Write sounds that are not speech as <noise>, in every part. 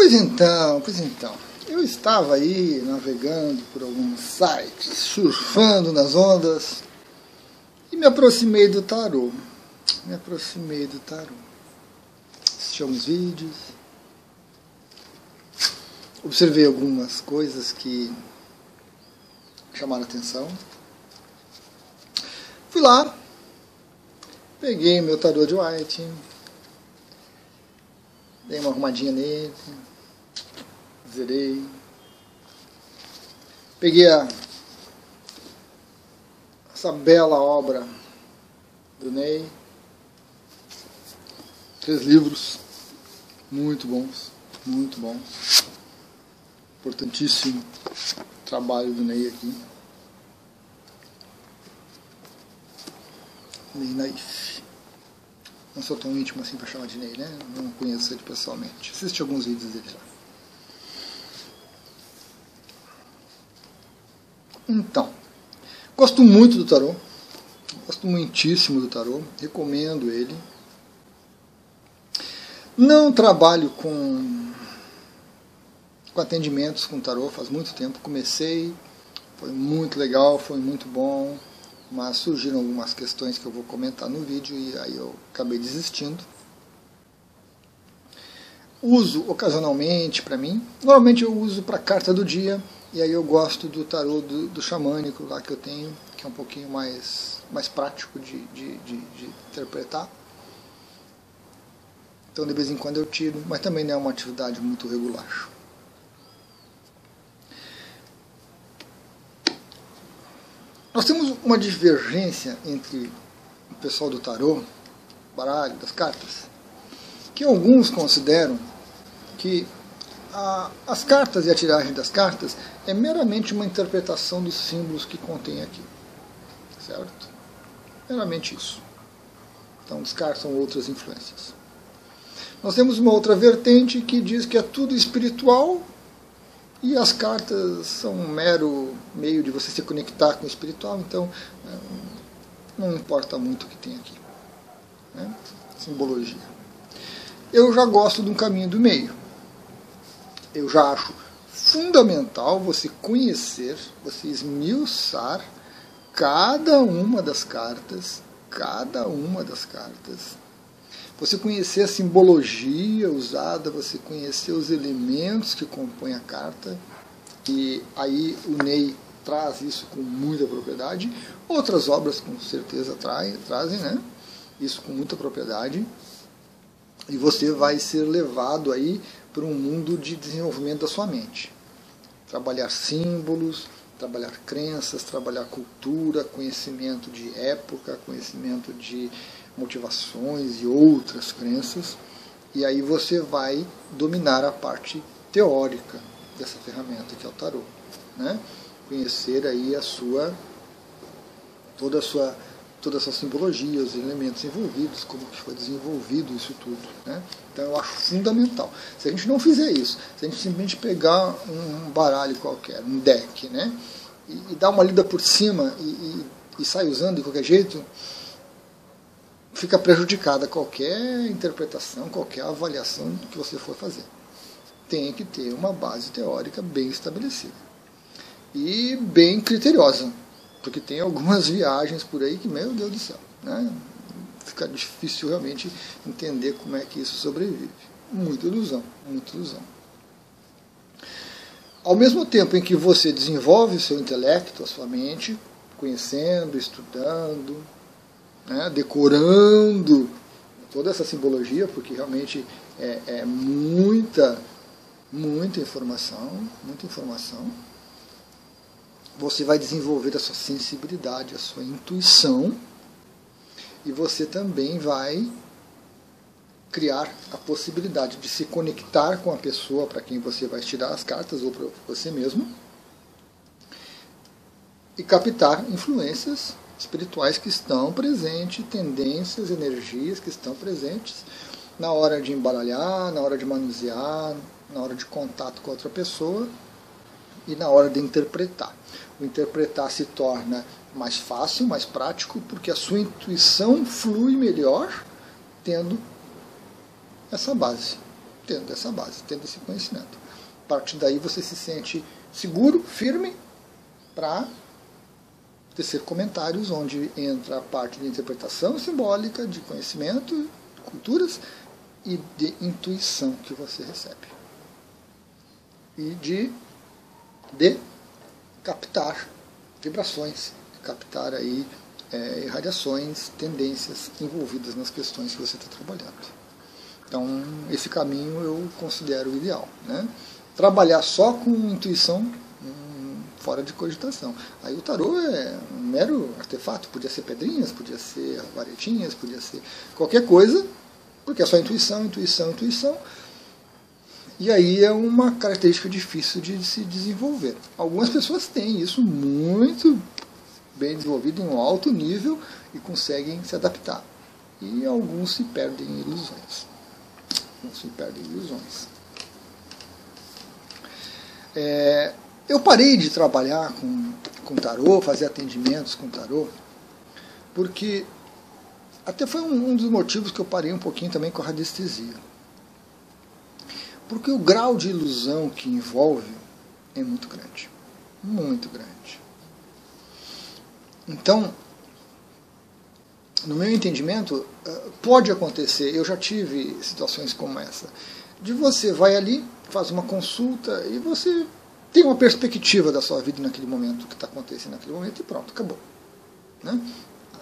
Pois então, pois então. Eu estava aí navegando por alguns sites, surfando nas ondas e me aproximei do tarô. Me aproximei do tarô. Assisti alguns vídeos. Observei algumas coisas que chamaram atenção. Fui lá, peguei meu tarô de White, dei uma arrumadinha nele, zerei. Peguei a, essa bela obra do Ney, três livros, muito bons, muito bons. Importantíssimo trabalho do Ney aqui. Ney Naif. Não sou tão íntimo assim para chamar de Ney, né? Não conheço ele pessoalmente. Assisti alguns vídeos dele já. Então, gosto muito do tarô. Gosto muitíssimo do tarô. Recomendo ele. Não trabalho com, com atendimentos com tarô faz muito tempo. Comecei, foi muito legal, foi muito bom, mas surgiram algumas questões que eu vou comentar no vídeo e aí eu acabei desistindo. Uso ocasionalmente para mim. Normalmente eu uso para carta do dia e aí eu gosto do tarô do, do, xamânico lá que eu tenho, que é um pouquinho mais, mais prático de, de, de, de interpretar. Então de vez em quando eu tiro, mas também não é uma atividade muito regular. Nós temos uma divergência entre o pessoal do tarô, baralho, das cartas, que alguns consideram que a, as cartas e a tiragem das cartas é meramente uma interpretação dos símbolos que contém aqui. Certo? Meramente isso. Então descartam outras influências. Nós temos uma outra vertente que diz que é tudo espiritual e as cartas são um mero meio de você se conectar com o espiritual, então é, não importa muito o que tem aqui. Né? Simbologia. Eu já gosto de um caminho do meio eu já acho fundamental você conhecer, você esmiuçar cada uma das cartas, cada uma das cartas. Você conhecer a simbologia usada, você conhecer os elementos que compõem a carta, e aí o Ney traz isso com muita propriedade. Outras obras com certeza trai, trazem né? isso com muita propriedade. E você vai ser levado aí para um mundo de desenvolvimento da sua mente. Trabalhar símbolos, trabalhar crenças, trabalhar cultura, conhecimento de época, conhecimento de motivações e outras crenças. E aí você vai dominar a parte teórica dessa ferramenta que é o tarô, né? Conhecer aí a sua toda a sua toda essa simbologia, os elementos envolvidos, como que foi desenvolvido isso tudo. Né? Então eu acho fundamental. Se a gente não fizer isso, se a gente simplesmente pegar um baralho qualquer, um deck, né? e, e dar uma lida por cima e, e, e sai usando de qualquer jeito, fica prejudicada qualquer interpretação, qualquer avaliação que você for fazer. Tem que ter uma base teórica bem estabelecida e bem criteriosa porque tem algumas viagens por aí que, meu Deus do céu, né? fica difícil realmente entender como é que isso sobrevive. Muita ilusão, muita ilusão. Ao mesmo tempo em que você desenvolve o seu intelecto, a sua mente, conhecendo, estudando, né, decorando toda essa simbologia, porque realmente é, é muita, muita informação, muita informação você vai desenvolver a sua sensibilidade, a sua intuição, e você também vai criar a possibilidade de se conectar com a pessoa para quem você vai tirar as cartas ou para você mesmo e captar influências espirituais que estão presentes, tendências, energias que estão presentes na hora de embaralhar, na hora de manusear, na hora de contato com outra pessoa e na hora de interpretar o interpretar se torna mais fácil, mais prático, porque a sua intuição flui melhor tendo essa base, tendo essa base, tendo esse conhecimento. A partir daí você se sente seguro, firme, para tecer comentários, onde entra a parte de interpretação simbólica, de conhecimento, culturas e de intuição que você recebe. E de, de captar vibrações, captar aí é, tendências envolvidas nas questões que você está trabalhando. Então, esse caminho eu considero ideal. Né? Trabalhar só com intuição, hum, fora de cogitação. Aí o tarô é um mero artefato, podia ser pedrinhas, podia ser varetinhas, podia ser qualquer coisa, porque é só intuição, intuição, intuição. E aí é uma característica difícil de se desenvolver. Algumas <laughs> pessoas têm isso muito bem desenvolvido em um alto nível e conseguem se adaptar. E alguns se perdem em ilusões. Alguns se perdem em ilusões. É, eu parei de trabalhar com, com tarô, fazer atendimentos com tarô, porque até foi um, um dos motivos que eu parei um pouquinho também com a radiestesia. Porque o grau de ilusão que envolve é muito grande. Muito grande. Então, no meu entendimento, eh, pode acontecer, eu já tive situações como essa, de você vai ali, faz uma consulta e você tem uma perspectiva da sua vida naquele momento, o que está acontecendo naquele momento, e pronto, acabou. Né?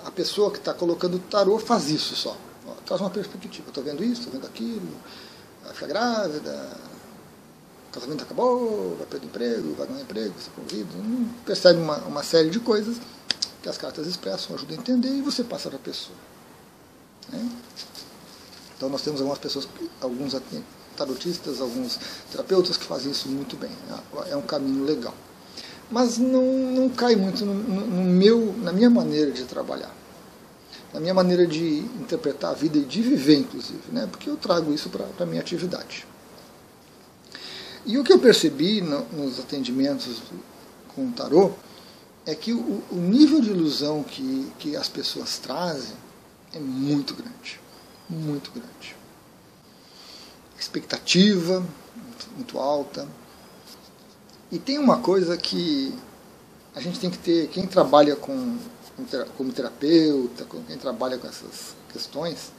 A pessoa que está colocando o tarô faz isso só. Ó, traz uma perspectiva. Estou vendo isso, estou vendo aquilo, vai ficar grávida, o casamento acabou, vai perder emprego, vai ganhar emprego, vai ser convido. Hum, percebe uma, uma série de coisas que as cartas expressam, ajudam a entender e você passa para a pessoa. Né? Então nós temos algumas pessoas, alguns tarotistas, alguns terapeutas que fazem isso muito bem. É um caminho legal. Mas não, não cai muito no, no meu, na minha maneira de trabalhar. Na minha maneira de interpretar a vida e de viver, inclusive, né? porque eu trago isso para a minha atividade. E o que eu percebi no, nos atendimentos com o tarô é que o, o nível de ilusão que, que as pessoas trazem é muito grande. Muito grande. Expectativa muito alta. E tem uma coisa que a gente tem que ter, quem trabalha com, como terapeuta, quem trabalha com essas questões,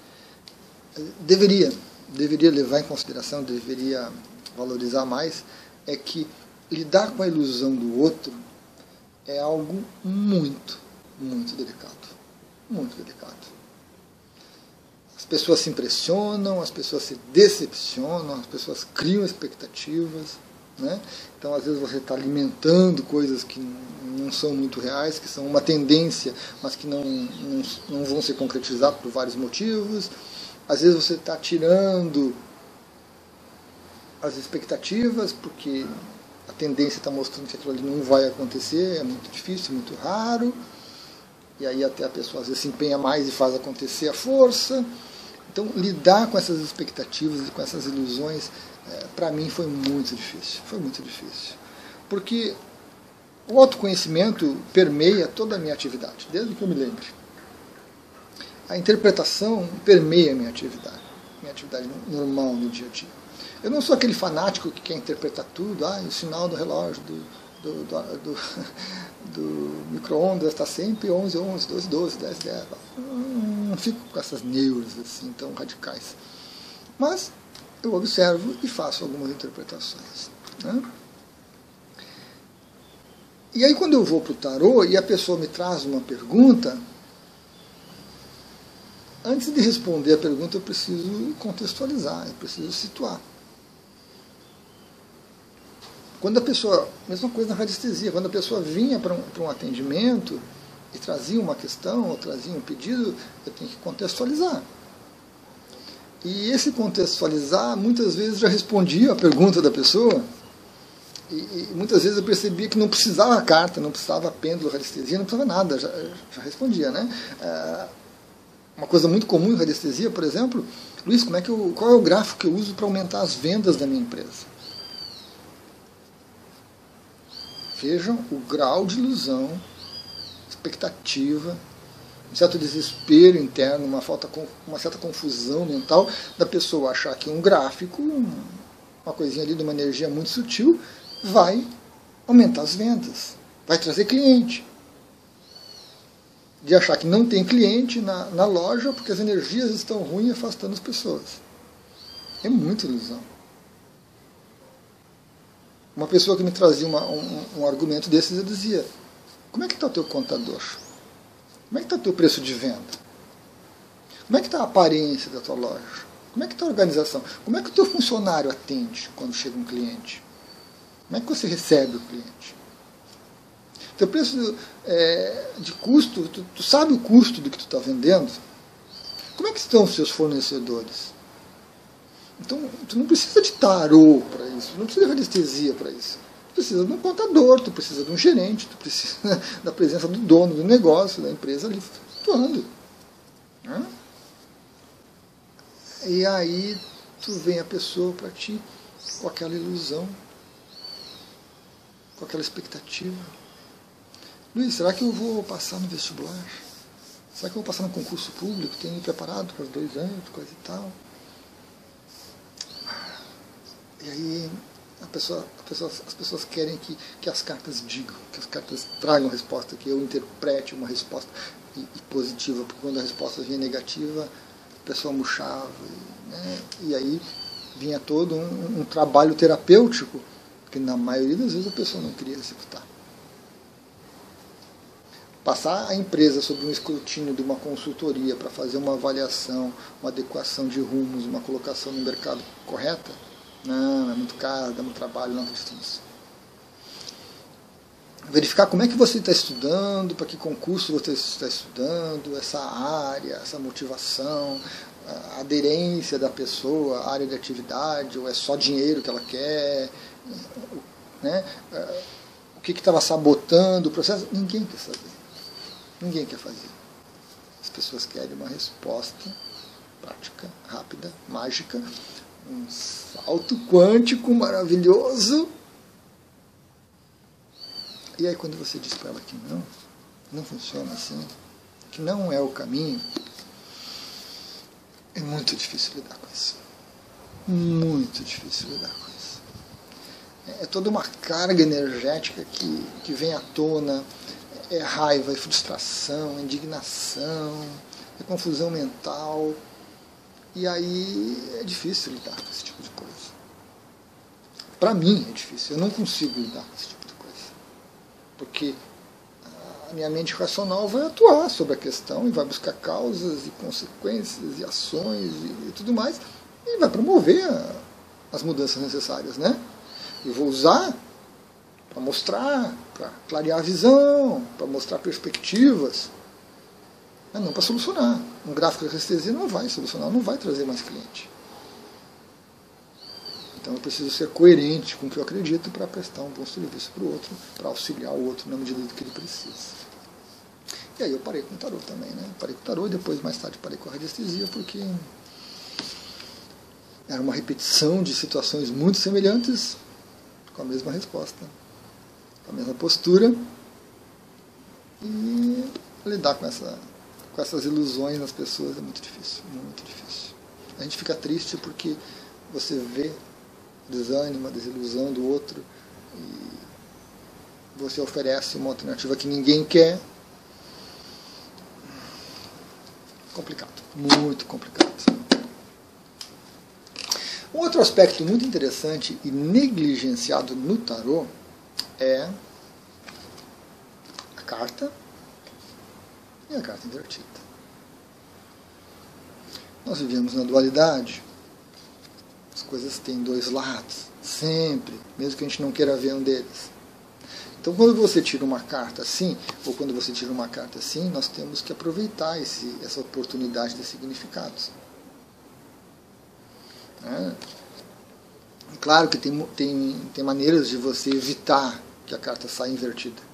deveria, deveria levar em consideração, deveria valorizar mais, é que lidar com a ilusão do outro é algo muito, muito delicado. Muito delicado. As pessoas se impressionam, as pessoas se decepcionam, as pessoas criam expectativas. Né? Então, às vezes, você está alimentando coisas que não são muito reais, que são uma tendência, mas que não, não, não vão se concretizar por vários motivos. Às vezes, você está tirando as expectativas, porque a tendência está mostrando que aquilo ali não vai acontecer, é muito difícil, muito raro. E aí até a pessoa às vezes se empenha mais e faz acontecer a força. Então lidar com essas expectativas e com essas ilusões, é, para mim foi muito difícil. Foi muito difícil. Porque o autoconhecimento permeia toda a minha atividade, desde que eu me lembre. A interpretação permeia a minha atividade, minha atividade normal no dia a dia. Eu não sou aquele fanático que quer interpretar tudo, ah, o sinal do relógio do, do, do, do, <laughs> micro-ondas está sempre 11, 11, 12, 12, 10, 10. Não fico com essas neuras assim tão radicais. Mas eu observo e faço algumas interpretações. Né? E aí quando eu vou para o tarô e a pessoa me traz uma pergunta, antes de responder a pergunta eu preciso contextualizar, eu preciso situar. Quando a pessoa, mesma coisa na radiestesia, quando a pessoa vinha para um, para um atendimento e trazia uma questão ou trazia um pedido, eu tenho que contextualizar. E esse contextualizar, muitas vezes já respondia a pergunta da pessoa, e, e muitas vezes eu percebia que não precisava carta, não precisava pêndulo, radiestesia, não precisava nada, já, já respondia. Né? É, uma coisa muito comum em radiestesia, por exemplo, Luiz, como é que eu, qual é o gráfico que eu uso para aumentar as vendas da minha empresa? Vejam o grau de ilusão, expectativa um certo desespero interno, uma, falta, uma certa confusão mental da pessoa achar que um gráfico, uma coisinha ali de uma energia muito sutil, vai aumentar as vendas, vai trazer cliente. De achar que não tem cliente na, na loja porque as energias estão ruins afastando as pessoas. É muita ilusão. Uma pessoa que me trazia uma, um, um, argumento desses, eu dizia, como é que está o teu contador? Como é que está o teu preço de venda? Como é que está a aparência da tua loja? Como é que está a organização? Como é que o teu funcionário atende quando chega um cliente? Como é que você recebe o cliente? Teu preço é, de custo, tu, tu, sabe o custo do que tu está vendendo? Como é que estão os seus fornecedores? Então, tu não precisa de tarô para isso, não precisa de anestesia para isso. Precisa de um contador, tu precisa de um gerente, tu precisa <laughs> da presença do dono do negócio, da empresa ali atuando. Né? E aí tu vem a pessoa para ti com aquela ilusão, com aquela expectativa. Luiz, será que eu vou passar no vestibular? Será que eu vou passar no concurso público? Tenho me preparado para os dois anos, coisa e tal. E aí a pessoa, a pessoa, as pessoas querem que, que as cartas digam, que as cartas tragam resposta, que eu interprete uma resposta e, e positiva, porque quando a resposta vinha negativa, a pessoa murchava. E, né, e aí vinha todo um, um trabalho terapêutico que na maioria das vezes a pessoa não queria executar. Passar a empresa sob um escrutínio de uma consultoria para fazer uma avaliação, uma adequação de rumos, uma colocação no mercado correta, não, é muito caro, dá muito trabalho, não acredito nisso. Verificar como é que você está estudando, para que concurso você está estudando, essa área, essa motivação, a aderência da pessoa, área de atividade, ou é só dinheiro que ela quer, né? o que estava sabotando o processo. Ninguém quer saber. Ninguém quer fazer. As pessoas querem uma resposta prática, rápida, mágica, um salto quântico maravilhoso. E aí quando você diz para ela que não, não funciona assim, que não é o caminho, é muito difícil lidar com isso. Muito difícil lidar com isso. É, é toda uma carga energética que, que vem à tona, é raiva, é frustração, é indignação, é confusão mental, e aí é difícil lidar com esse tipo de coisa. Para mim é difícil, eu não consigo lidar com esse tipo de coisa. Porque a minha mente racional vai atuar sobre a questão e vai buscar causas e consequências e ações e, e tudo mais e vai promover a, as mudanças necessárias, né? Eu vou usar para mostrar, para clarear a visão, para mostrar perspectivas, mas não para solucionar. Um gráfico de restesia não vai solucionar, não vai trazer mais cliente. Então eu preciso ser coerente com o que eu acredito para prestar um bom serviço para o outro, para auxiliar o outro na medida do que ele precisa. E aí eu parei com o tarô também, né? Parei com o tarô e depois mais tarde parei com a radiestesia porque era uma repetição de situações muito semelhantes com a mesma resposta, com a mesma postura e lidar com essa com essas ilusões nas pessoas é muito difícil, muito difícil. A gente fica triste porque você vê desânimo, a desilusão do outro e você oferece uma alternativa que ninguém quer. Complicado, muito complicado. Um outro aspecto muito interessante e negligenciado no tarô é a carta e a carta invertida. Nós vivemos na dualidade. As coisas têm dois lados, sempre, mesmo que a gente não queira ver um deles. Então, quando você tira uma carta assim, ou quando você tira uma carta assim, nós temos que aproveitar esse, essa oportunidade de significados. É. Claro que tem, tem, tem maneiras de você evitar que a carta saia invertida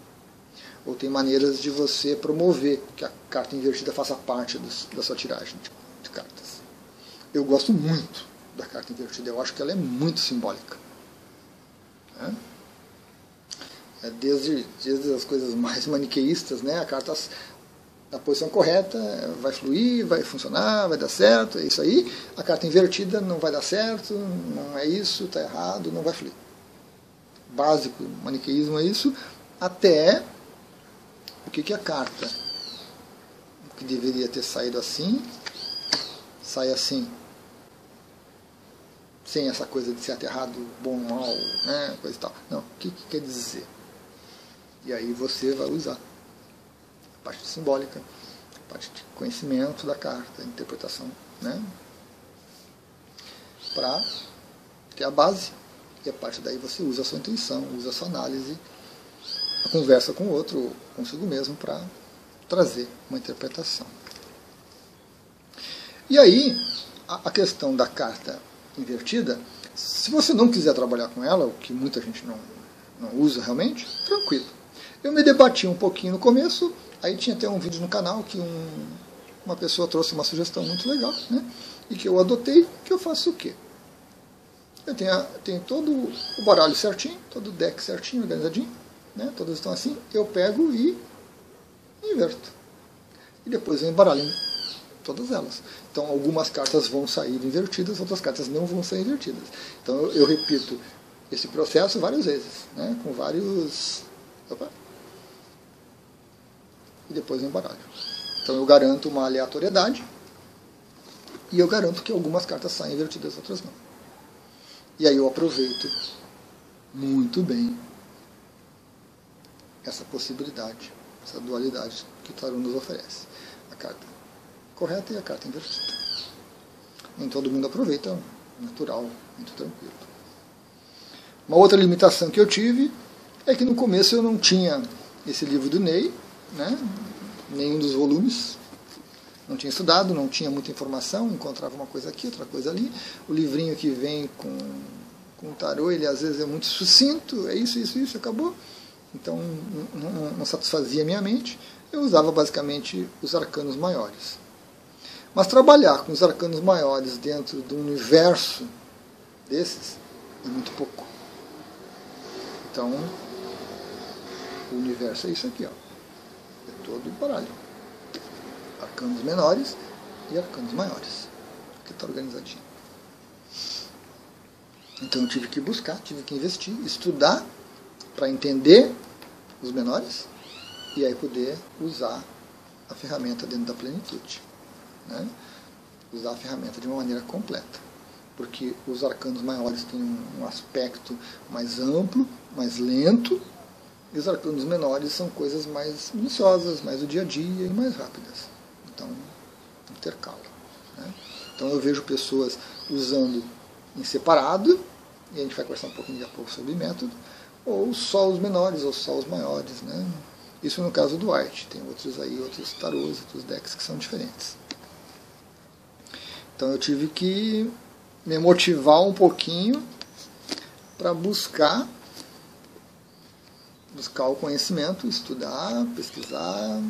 ou tem maneiras de você promover que a carta invertida faça parte dos, da sua tiragem de, cartas. Eu gosto muito da carta invertida, eu acho que ela é muito simbólica. Né? É desde, desde as coisas mais <laughs> maniqueístas, né? a carta na posição correta, vai fluir, vai funcionar, vai dar certo, é isso aí. A carta invertida não vai dar certo, não é isso, está errado, não vai fluir. Básico, maniqueísmo é isso, até o que, que a carta que deveria ter saído assim, sai assim. Sem essa coisa de certo, errado, bom, mal, né, coisa e tal. Não, o que, que quer dizer? E aí você vai usar parte simbólica, parte de conhecimento da carta, interpretação, né? Para ter a base. E a partir daí você usa a sua intuição, usa a sua análise, conversa com o outro, consigo mesmo, para trazer uma interpretação. E aí, a questão da carta invertida, se você não quiser trabalhar com ela, o que muita gente não, não usa realmente, tranquilo. Eu me debati um pouquinho no começo, Aí tinha até um vídeo no canal que um, uma pessoa trouxe uma sugestão muito legal, né? E que eu adotei, que eu faço o quê? Eu tenho, tenho todo o baralho certinho, todo o deck certinho, organizadinho, né? Todas estão assim, eu pego e inverto. E depois eu embaralho todas elas. Então algumas cartas vão sair invertidas, outras cartas não vão ser invertidas. Então eu, eu repito esse processo várias vezes, né? com vários. Opa, e depois eu embaralho. Então eu garanto uma aleatoriedade e eu garanto que algumas cartas saem invertidas, outras não. E aí eu aproveito muito bem essa possibilidade, essa dualidade que o tarô nos oferece. A carta correta e a carta invertida. Nem todo mundo aproveita, natural, muito tranquilo. Uma outra limitação que eu tive é que no começo eu não tinha esse livro do Ney, né? nenhum dos volumes. Não tinha estudado, não tinha muita informação, encontrava uma coisa aqui, outra coisa ali. O livrinho que vem com, com o tarô, ele às vezes é muito sucinto, é isso, isso, isso, acabou. Então não, não, não satisfazia minha mente. Eu usava basicamente os arcanos maiores. Mas trabalhar com os arcanos maiores dentro do universo desses é muito pouco. Então, o universo é isso aqui, ó todo o baralho. Arcanos menores e arcanos maiores. Que está organizadinho. Então eu tive que buscar, tive que investir, estudar para entender os menores e aí poder usar a ferramenta dentro da plenitude. Né? Usar a ferramenta de uma maneira completa. Porque os arcanos maiores têm um aspecto mais amplo, mais lento, e os arcanos menores são coisas mais minuciosas, mais do dia a dia e mais rápidas. Então, intercala. Né? Então eu vejo pessoas usando em separado, e a gente vai conversar um pouquinho daqui a pouco sobre método, ou só os menores ou só os maiores. Né? Isso no caso do White. Tem outros aí, outros tarôs, outros decks que são diferentes. Então eu tive que me motivar um pouquinho para buscar buscar o conhecimento, estudar, pesquisar,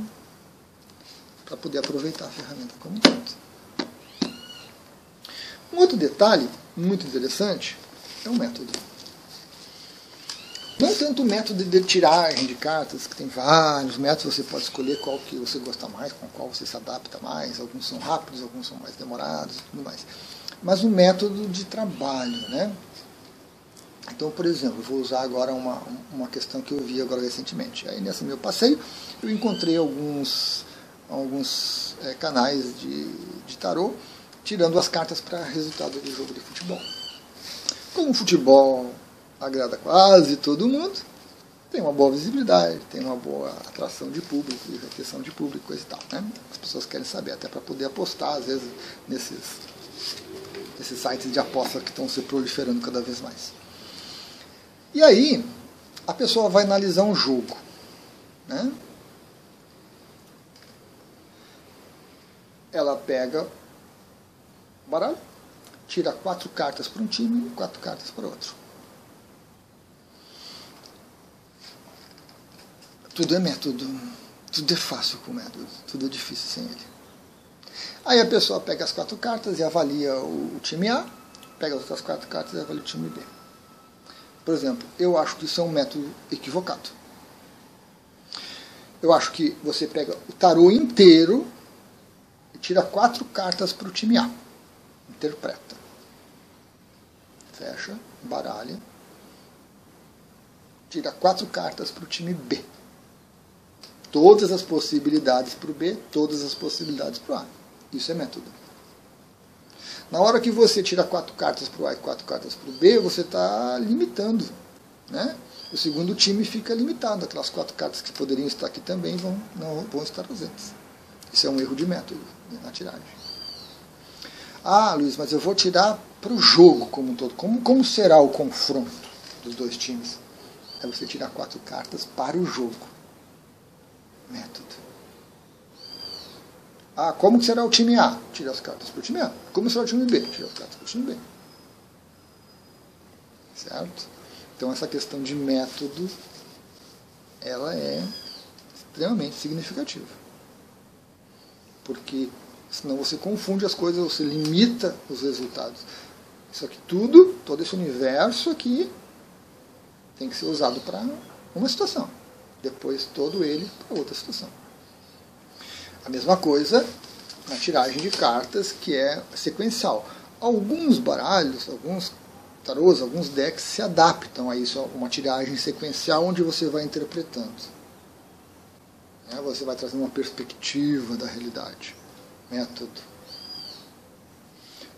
para poder aproveitar a ferramenta como todo. Um outro detalhe muito interessante é o método. Não tanto o método de tiragem de cartas, que tem vários métodos, você pode escolher qual que você gosta mais, com qual você se adapta mais, alguns são rápidos, alguns são mais demorados e tudo mais. Mas o método de trabalho, né? Então, por exemplo, vou usar agora uma, uma questão que eu vi agora recentemente. Aí nesse meu passeio eu encontrei alguns, alguns é, canais de, de tarô tirando as cartas para resultado de jogo de futebol. Como futebol agrada quase todo mundo, tem uma boa visibilidade, tem uma boa atração de público, retenção de público e tal. Né? As pessoas querem saber, até para poder apostar, às vezes, nesses, nesses sites de aposta que estão se proliferando cada vez mais. E aí, a pessoa vai analisar um jogo. Né? Ela pega baralho, tira quatro cartas para um time e quatro cartas para outro. Tudo é método. Tudo é fácil com método. Tudo é difícil sem ele. Aí a pessoa pega as quatro cartas e avalia o time A, pega as outras quatro cartas e avalia o time B. Por exemplo, eu acho que isso é um método equivocado. eu acho que você pega o tarô inteiro e tira quatro cartas para o time A. Interpreta. Fecha, baralha. Tira quatro cartas para o time B. Todas as possibilidades para o B, todas as possibilidades para o A. Isso é método. Na hora que você tira quatro cartas para o A e quatro cartas para o B, você está limitando. Né? O segundo time fica limitado. Aquelas quatro cartas que poderiam estar aqui também vão, não vão estar ausentes. Isso é um erro de método na tiragem. Ah, Luiz, mas eu vou tirar para o jogo como um todo. Como, como será o confronto dos dois times? É você tirar quatro cartas para o jogo. Método. Ah, como será o time A? Tira as cartas para o time A. Como será o time B? Tira as cartas para o time B. Certo? Então essa questão de método, ela é extremamente significativa. Porque senão você confunde as coisas, você limita os resultados. Isso aqui tudo, todo esse universo aqui, tem que ser usado para uma situação. Depois todo ele para outra situação. A mesma coisa na tiragem de cartas, que é sequencial. Alguns baralhos, alguns tarôs, alguns decks se adaptam a isso, a uma tiragem sequencial onde você vai interpretando. Né? Você vai trazendo uma perspectiva da realidade. Método.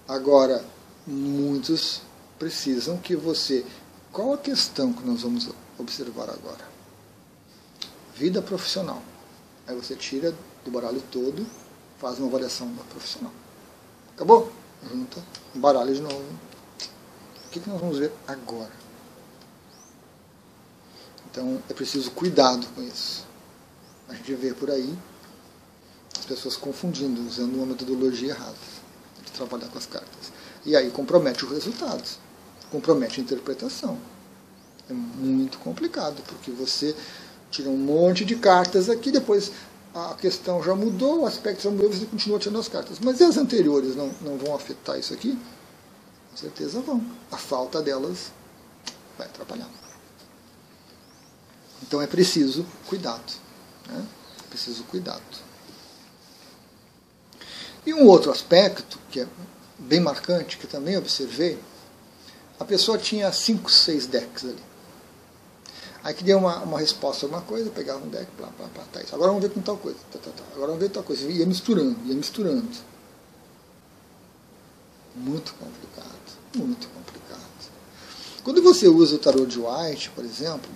Agora, muitos precisam que você. Qual a questão que nós vamos observar agora? Vida profissional. Aí você tira do baralho todo, faz uma avaliação profissional. Acabou? Junta, baralho de novo. O que, que nós vamos ver agora? Então é preciso cuidado com isso. A gente vê por aí as pessoas confundindo, usando uma metodologia errada de trabalhar com as cartas. E aí compromete os resultados, compromete a interpretação. É muito complicado, porque você tira um monte de cartas aqui, depois a questão já mudou, o aspecto já mudou, você continua tirando as cartas. Mas e as anteriores não, não vão afetar isso aqui? Com certeza vão. A falta delas vai atrapalhar. Então é preciso cuidado. Né? É preciso cuidado. E um outro aspecto, que é bem marcante, que também observei, a pessoa tinha cinco, seis decks ali. Aí queria uma, uma resposta a alguma coisa, pegava um deck, blá, blá, blá, tá isso. Agora vamos ver com tal coisa, tá, tá, tá. agora vamos ver tal coisa. Ia misturando, ia misturando. Muito complicado, muito complicado. Quando você usa o tarot de White, por exemplo,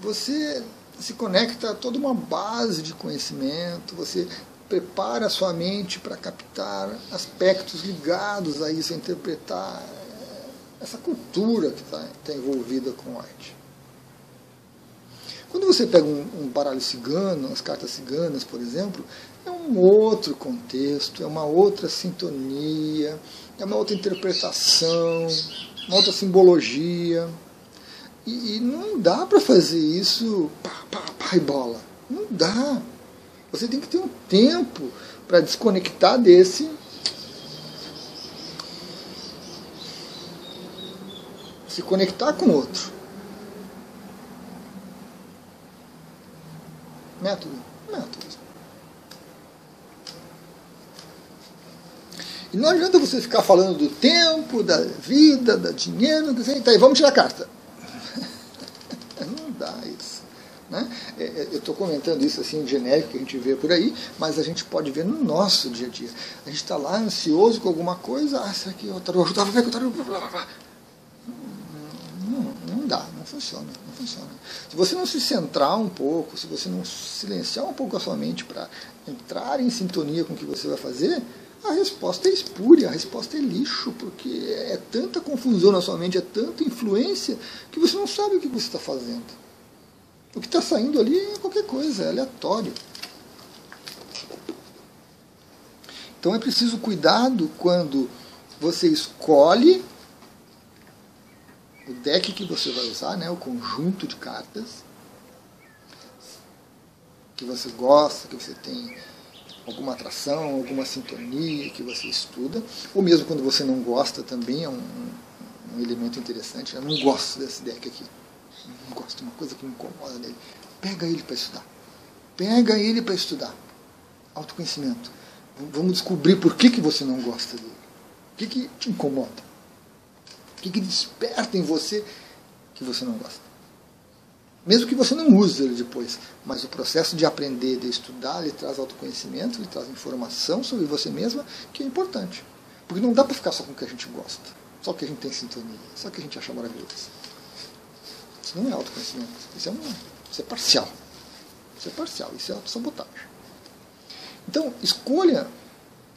você se conecta a toda uma base de conhecimento, você prepara a sua mente para captar aspectos ligados a isso, a interpretar essa cultura que está tá envolvida com White. Quando você pega um, um baralho cigano, as cartas ciganas, por exemplo, é um outro contexto, é uma outra sintonia, é uma outra interpretação, uma outra simbologia. E, e não dá para fazer isso pá, pá, pá e bola. Não dá. Você tem que ter um tempo para desconectar desse. Se conectar com outro. Método? Método. E não adianta você ficar falando do tempo, da vida, da dinheiro, tá aí, vamos tirar a carta. <laughs> não dá isso. Né? É, é, eu estou comentando isso assim genérico que a gente vê por aí, mas a gente pode ver no nosso dia a dia. A gente está lá ansioso com alguma coisa, ah, será que eu estou ajudando, vai que eu estou não, não dá, não funciona, não funciona. Se você não se centrar um pouco, se você não silenciar um pouco a sua mente para entrar em sintonia com o que você vai fazer, a resposta é espúria, a resposta é lixo, porque é tanta confusão na sua mente, é tanta influência, que você não sabe o que você está fazendo. O que está saindo ali é qualquer coisa, é aleatório. Então é preciso cuidado quando você escolhe o deck que você vai usar, né, o conjunto de cartas que você gosta, que você tem alguma atração, alguma sintonia que você estuda, ou mesmo quando você não gosta também é um, um elemento interessante. Eu não gosto desse deck aqui, não gosto, uma coisa que me incomoda nele. Pega ele para estudar. Pega ele para estudar. Autoconhecimento. Vamos descobrir por que, que você não gosta dele. O que, que te incomoda. O que, que desperta em você que você não gosta. Mesmo que você não use ele depois. Mas o processo de aprender, de estudar, ele traz autoconhecimento, ele traz informação sobre você mesma, que é importante. Porque não dá para ficar só com o que a gente gosta. Só o que a gente tem sintonia. Só o que a gente acha maravilhoso. Isso não é autoconhecimento. Isso é, um, isso é parcial. Isso é parcial. Isso é autossabotagem. Então, escolha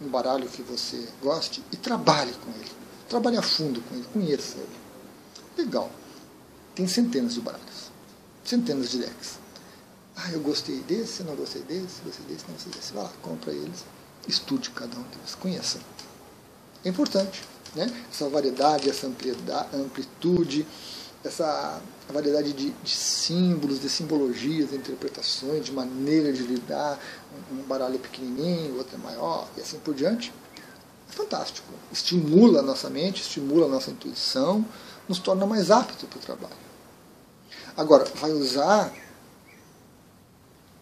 um baralho que você goste e trabalhe com ele. Trabalhe a fundo com ele. Conheça ele. Legal. Tem centenas de baralhos. Centenas de decks. Ah, eu gostei desse, não gostei desse, gostei desse, não gostei desse. Vai lá, compra eles. Estude cada um deles. Conheça. É importante. Né? Essa variedade, essa amplitude, essa variedade de, de, símbolos, de simbologias, de interpretações, de maneira de lidar, um baralho pequenininho, outro é maior, e assim por diante. Fantástico. Estimula a nossa mente, estimula a nossa intuição, nos torna mais apto para o trabalho. Agora, vai usar,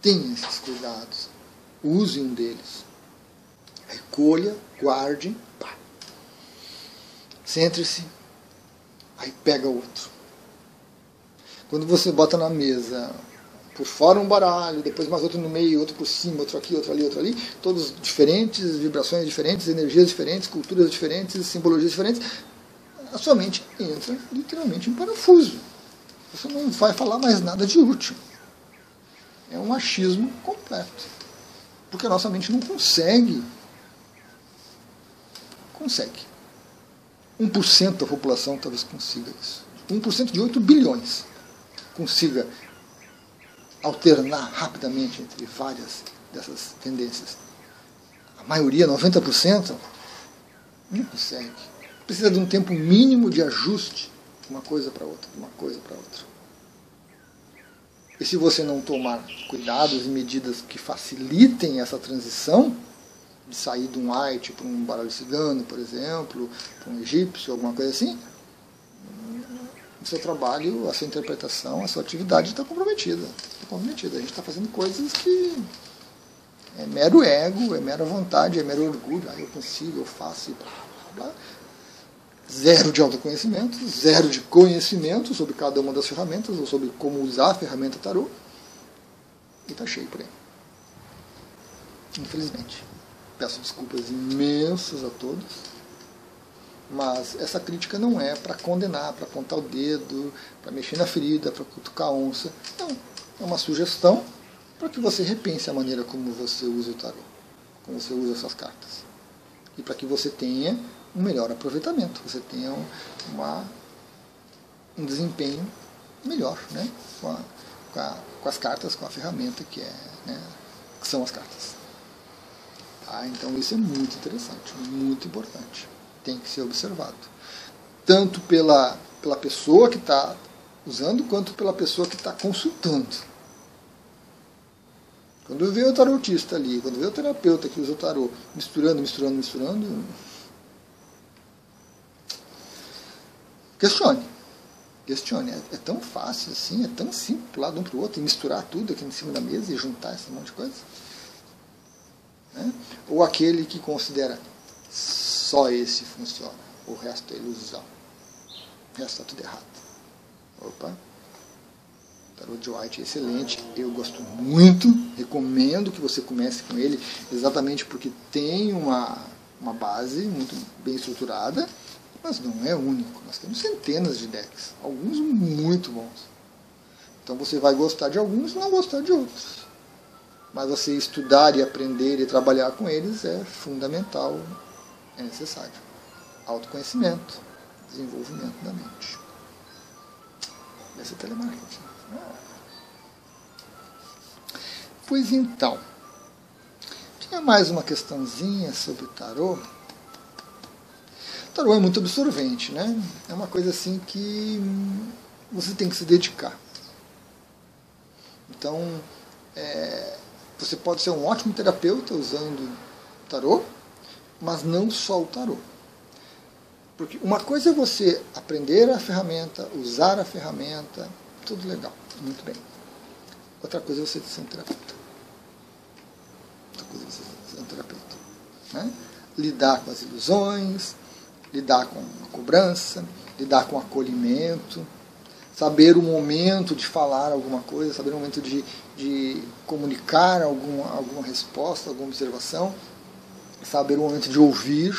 tenha esses cuidados, use um deles. Recolha, guarde, pá. Centre-se, aí pega outro. Quando você bota na mesa por fora um baralho, depois mais outro no meio, outro por cima, outro aqui, outro ali, outro ali, todos diferentes, vibrações diferentes, energias diferentes, culturas diferentes, simbologias diferentes, a sua mente entra literalmente em parafuso. Você não vai falar mais nada de útil. É um achismo completo. Porque a nossa mente não consegue. Consegue. 1% da população talvez consiga isso. 1% de 8 bilhões consiga alternar rapidamente entre várias dessas tendências. A maioria, 90%, não consegue precisa de um tempo mínimo de ajuste de uma coisa para outra, de uma coisa para outra. E se você não tomar cuidados e medidas que facilitem essa transição, de sair de um Haiti para um baralho cigano, por exemplo, para um egípcio, alguma coisa assim, o seu trabalho, a sua interpretação, a sua atividade está comprometida. Está comprometida. A gente está fazendo coisas que é mero ego, é mera vontade, é mero orgulho. Ah, eu consigo, eu faço e blá, blá, blá zero de autoconhecimento, zero de conhecimento sobre cada uma das ferramentas, ou sobre como usar a ferramenta tarô. E está cheio por aí. Infelizmente. Peço desculpas imensas a todos. Mas essa crítica não é para condenar, para apontar o dedo, para mexer na ferida, para cutucar a onça. Não. É uma sugestão para que você repense a maneira como você usa o tarô, como você usa essas cartas. E para que você tenha um melhor aproveitamento, você tenha uma, um desempenho melhor né? com, a, com, a, com, as cartas, com a ferramenta que, é, né? que são as cartas. Ah, então isso é muito interessante, muito importante. Tem que ser observado. Tanto pela, pela pessoa que está usando, quanto pela pessoa que está consultando. Quando vê o tarotista ali, quando vê o terapeuta que usa o tarô, misturando, misturando, misturando, Questione. Questione. É, é, tão fácil assim, é tão simples pular de um para o outro e misturar tudo aqui em cima da mesa e juntar esse monte de coisa. Né? Ou aquele que considera só esse funciona, o resto é ilusão. O resto está tudo errado. Opa. Tarot de White é excelente, eu gosto muito, recomendo que você comece com ele, exatamente porque tem uma, uma base muito bem estruturada mas não é único. Nós temos centenas de decks, alguns muito bons. Então você vai gostar de alguns e não gostar de outros. Mas você estudar e aprender e trabalhar com eles é fundamental, é necessário. Autoconhecimento, desenvolvimento da mente. Esse é telemarketing. Pois então, tinha mais uma questãozinha sobre tarô. O tarô é muito absorvente, né? É uma coisa assim que você tem que se dedicar. Então, é, você pode ser um ótimo terapeuta usando tarô, mas não só o tarô. Porque uma coisa é você aprender a ferramenta, usar a ferramenta, tudo legal, muito bem. Outra coisa é você ser um terapeuta. Muita coisa você ser um terapeuta. Né? Lidar com as ilusões, lidar com a cobrança, lidar com o acolhimento, saber o momento de falar alguma coisa, saber o momento de, de comunicar alguma, alguma resposta, alguma observação, saber o momento de ouvir.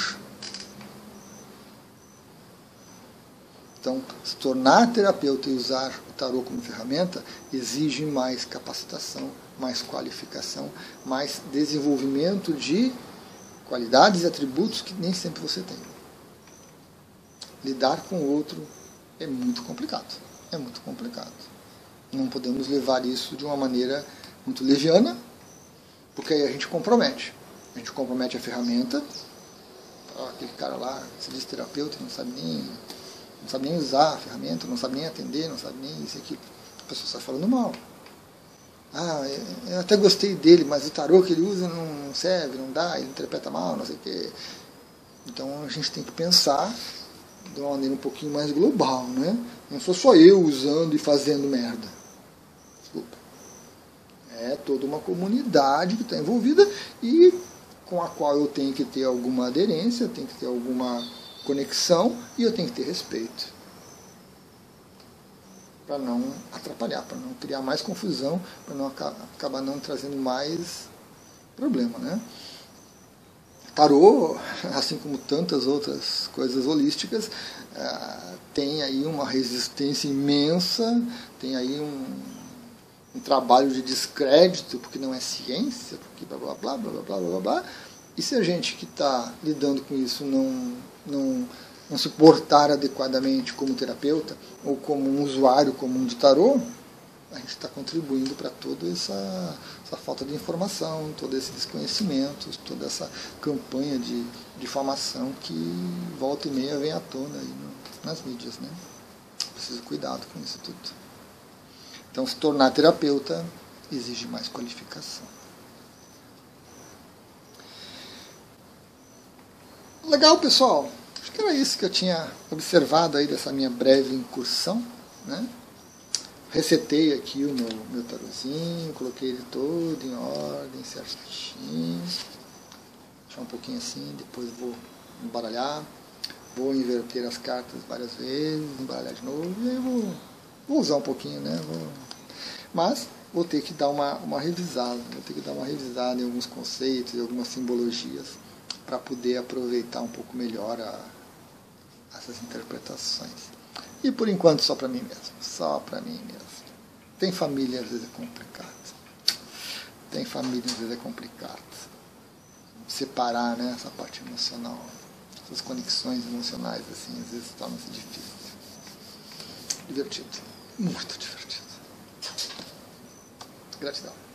Então, se tornar terapeuta e usar o tarô como ferramenta exige mais capacitação, mais qualificação, mais desenvolvimento de qualidades e atributos que nem sempre você tem. Lidar com o outro é muito complicado é muito complicado. Não podemos levar isso de uma maneira muito leviana, porque aí a gente compromete. A gente compromete a ferramenta. Aquele cara lá se diz terapeuta não sabe nem, não sabe nem usar a ferramenta, não sabe nem atender, não sabe nem isso aquilo. A pessoa está falando mal. Ah, eu até gostei dele, mas o tarô que ele usa não serve, não dá, ele interpreta mal, não sei o quê. Então a gente tem que pensar de uma maneira um pouquinho mais global, né? Não sou só eu usando e fazendo merda. Desculpa. É toda uma comunidade que está envolvida e com a qual eu tenho que ter alguma aderência, tenho que ter alguma conexão e eu tenho que ter respeito. Para não atrapalhar, para não criar mais confusão, para não acabar não trazendo mais problema, né? Tarô, assim como tantas outras coisas holísticas, é, tem aí uma resistência imensa, tem aí um, um trabalho de descrédito, porque não é ciência, porque blá blá blá blá blá blá blá. blá. E se a gente que está lidando com isso não, não, não se portar adequadamente como terapeuta ou como um usuário comum de tarô, a gente está contribuindo para toda essa, essa, falta de informação, todo esse desconhecimento, toda essa campanha de difamação que volta e meia vem à tona aí no, nas mídias. Né? Preciso cuidado com isso tudo. Então, se tornar terapeuta exige mais qualificação. Legal, pessoal. Acho que era isso que eu tinha observado aí dessa minha breve incursão, né? resetei aqui o meu, meu tarozinho, coloquei ele todo em ordem, certinho. Deixar um pouquinho assim, depois vou embaralhar. Vou inverter as cartas várias vezes, embaralhar de novo, e aí vou, vou usar um pouquinho, né? Vou, mas vou ter que dar uma, uma revisada, vou ter que dar uma revisada em alguns conceitos, em algumas simbologias, para poder aproveitar um pouco melhor a, essas interpretações. E por enquanto só para mim mesmo, só para mim mesmo. Tem família às vezes é complicado. Tem família às vezes é complicado. Separar né, essa parte emocional, essas conexões emocionais, assim, às vezes torna-se difícil. Divertido. Muito divertido. よろしく。